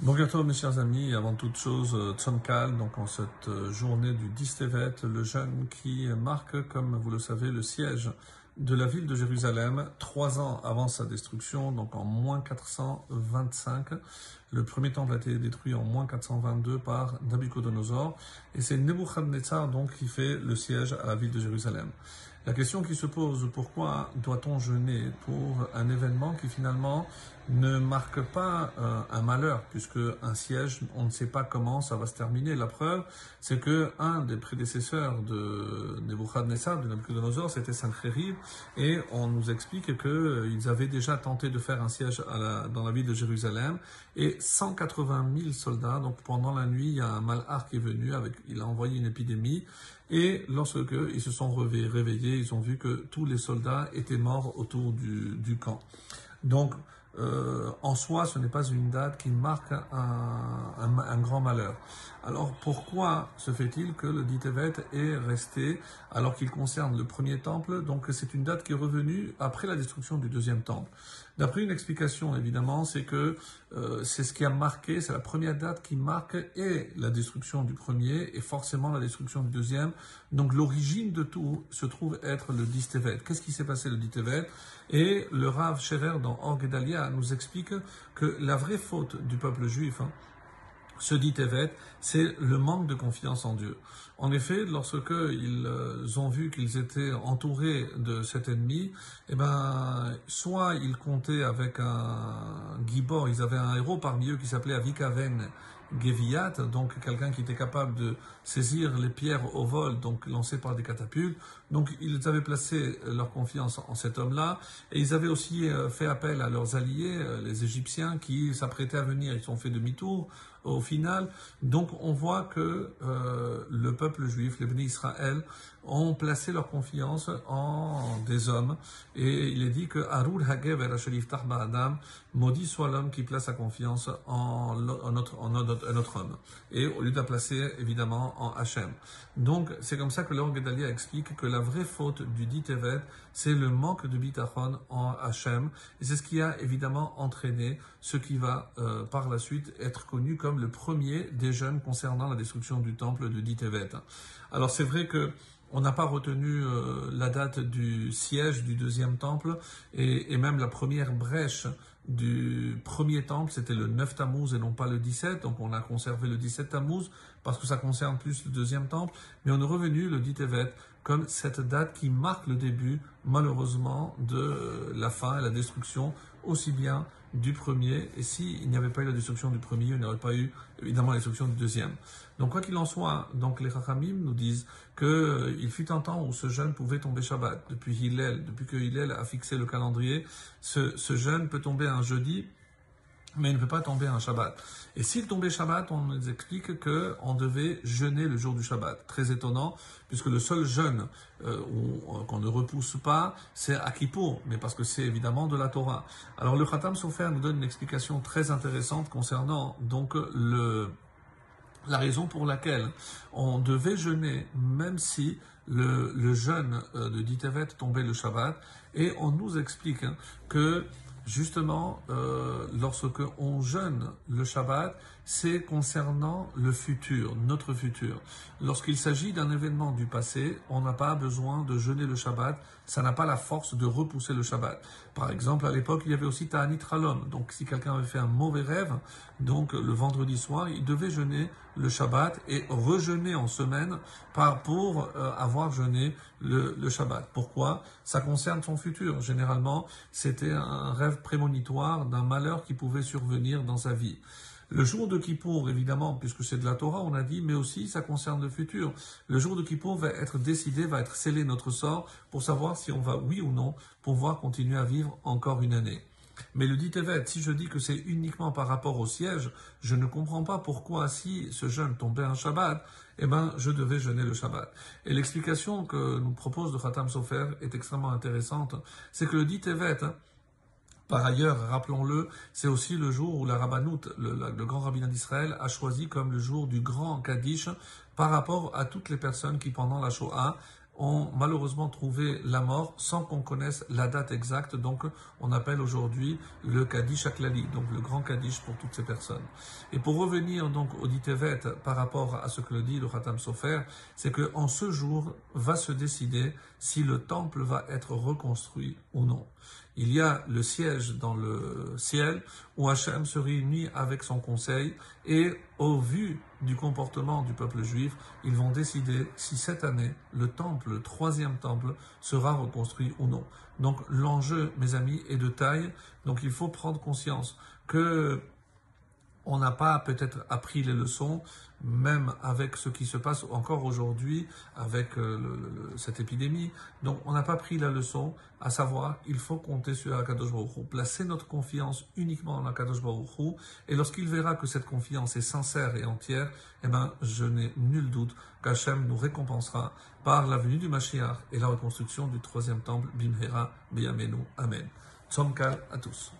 Bonjour mes chers amis, avant toute chose, euh, Tzomkal, donc en cette euh, journée du 10 Tevet, le jeûne qui marque, comme vous le savez, le siège de la ville de Jérusalem, trois ans avant sa destruction, donc en moins 425. Le premier temple a été détruit en moins 422 par Nabucodonosor, et c'est Nebuchadnezzar donc qui fait le siège à la ville de Jérusalem. La question qui se pose, pourquoi doit-on jeûner pour un événement qui finalement ne marque pas euh, un malheur, puisque un siège, on ne sait pas comment ça va se terminer. La preuve, c'est que un des prédécesseurs de Nebuchadnezzar, de Nabucodonosor, c'était Sancheriv, et on nous explique qu'ils euh, avaient déjà tenté de faire un siège dans la ville de Jérusalem, 180 000 soldats, donc pendant la nuit, il y a un malheur qui est venu, avec, il a envoyé une épidémie, et lorsque ils se sont réveillés, ils ont vu que tous les soldats étaient morts autour du, du camp. Donc, euh, en soi, ce n'est pas une date qui marque un, grand malheur. Alors pourquoi se fait-il que le dit est resté alors qu'il concerne le premier temple? Donc c'est une date qui est revenue après la destruction du deuxième temple. D'après une explication, évidemment, c'est que euh, c'est ce qui a marqué, c'est la première date qui marque et la destruction du premier et forcément la destruction du deuxième. Donc l'origine de tout se trouve être le Tevet. Qu'est-ce qui s'est passé le Tevet Et le Rav Scherer dans Orgedalia nous explique que la vraie faute du peuple juif, hein, ce dit Tevet, c'est le manque de confiance en Dieu. En effet, lorsque ils euh, ont vu qu'ils étaient entourés de cet ennemi, eh ben, soit ils comptaient avec un gibor, ils avaient un héros parmi eux qui s'appelait Avikaven Geviat, donc quelqu'un qui était capable de saisir les pierres au vol, donc lancées par des catapultes. Donc ils avaient placé leur confiance en cet homme-là, et ils avaient aussi euh, fait appel à leurs alliés, euh, les Égyptiens, qui s'apprêtaient à venir. Ils ont fait demi-tour au final. Donc on voit que euh, le peuple juif, les bénis Israël, ont placé leur confiance en des hommes. Et il est dit que Arul Hagev Adam, maudit soit l'homme qui place sa confiance en, notre, en notre, un autre homme. Et au lieu de la placer évidemment en Hachem. Donc c'est comme ça que l'Or Gedalia explique que la vraie faute du dit Evet, c'est le manque de bitachon en Hachem. Et c'est ce qui a évidemment entraîné ce qui va euh, par la suite être connu comme le premier des jeunes concernant la destruction du temple de dit Evet. Alors c'est vrai que on n'a pas retenu euh, la date du siège du deuxième temple et, même la première brèche du premier temple, c'était le 9 Tammuz et non pas le 17. Donc on a conservé le 17 Tammuz parce que ça concerne plus le deuxième temple. Mais on est revenu le dit Evet comme cette date qui marque le début, malheureusement, de la fin et la destruction aussi bien du premier. Et s'il n'y avait pas eu la destruction du premier, il n'y aurait pas eu évidemment la destruction du deuxième. Donc quoi qu'il en soit, donc les Chachamim nous disent qu'il euh, fut un temps où ce jeûne pouvait tomber Shabbat. Depuis Hillel, depuis que Hillel a fixé le calendrier, ce, ce jeûne peut tomber un jeudi mais il ne peut pas tomber un Shabbat. Et s'il tombait Shabbat, on nous explique qu'on devait jeûner le jour du Shabbat. Très étonnant, puisque le seul jeûne euh, euh, qu'on ne repousse pas, c'est à mais parce que c'est évidemment de la Torah. Alors le Khatam Sofer nous donne une explication très intéressante concernant donc la raison pour laquelle on devait jeûner, même si le, le jeûne euh, de Ditevet tombait le Shabbat, et on nous explique hein, que justement, euh, lorsque on jeûne le Shabbat, c'est concernant le futur, notre futur. Lorsqu'il s'agit d'un événement du passé, on n'a pas besoin de jeûner le Shabbat, ça n'a pas la force de repousser le Shabbat. Par exemple, à l'époque, il y avait aussi Ta'anit Ralom. Donc, si quelqu'un avait fait un mauvais rêve, donc le vendredi soir, il devait jeûner le Shabbat et rejeûner en semaine pour euh, avoir jeûné le, le Shabbat. Pourquoi? Ça concerne son futur. Généralement, c'était un rêve prémonitoire d'un malheur qui pouvait survenir dans sa vie. Le jour de Kippour, évidemment, puisque c'est de la Torah, on a dit, mais aussi ça concerne le futur. Le jour de Kippour va être décidé, va être scellé notre sort pour savoir si on va, oui ou non, pouvoir continuer à vivre encore une année. Mais le dit évêque, si je dis que c'est uniquement par rapport au siège, je ne comprends pas pourquoi si ce jeûne tombait un Shabbat, eh ben, je devais jeûner le Shabbat. Et l'explication que nous propose le Khatam Sofer est extrêmement intéressante. C'est que le dit évêque, par ailleurs, rappelons-le, c'est aussi le jour où la Rabbanout, le, grand rabbin d'Israël, a choisi comme le jour du grand Kaddish par rapport à toutes les personnes qui, pendant la Shoah, ont malheureusement trouvé la mort sans qu'on connaisse la date exacte. Donc, on appelle aujourd'hui le Kaddish Aklali, donc le grand Kaddish pour toutes ces personnes. Et pour revenir donc au Ditevet par rapport à ce que le dit le Khatam Sofer, c'est que en ce jour va se décider si le temple va être reconstruit ou non. Il y a le siège dans le ciel où Hachem se réunit avec son conseil et au vu du comportement du peuple juif, ils vont décider si cette année le temple, le troisième temple, sera reconstruit ou non. Donc l'enjeu, mes amis, est de taille. Donc il faut prendre conscience que on n'a pas peut-être appris les leçons, même avec ce qui se passe encore aujourd'hui avec euh, cette épidémie. Donc, on n'a pas pris la leçon, à savoir, il faut compter sur Akadosh Baruch placer notre confiance uniquement en Akadosh et lorsqu'il verra que cette confiance est sincère et entière, eh ben, je n'ai nul doute qu'Hachem nous récompensera par la venue du Mashiach et la reconstruction du troisième temple, Bimhera, Biyamenu, Amen. Tzomkal à tous.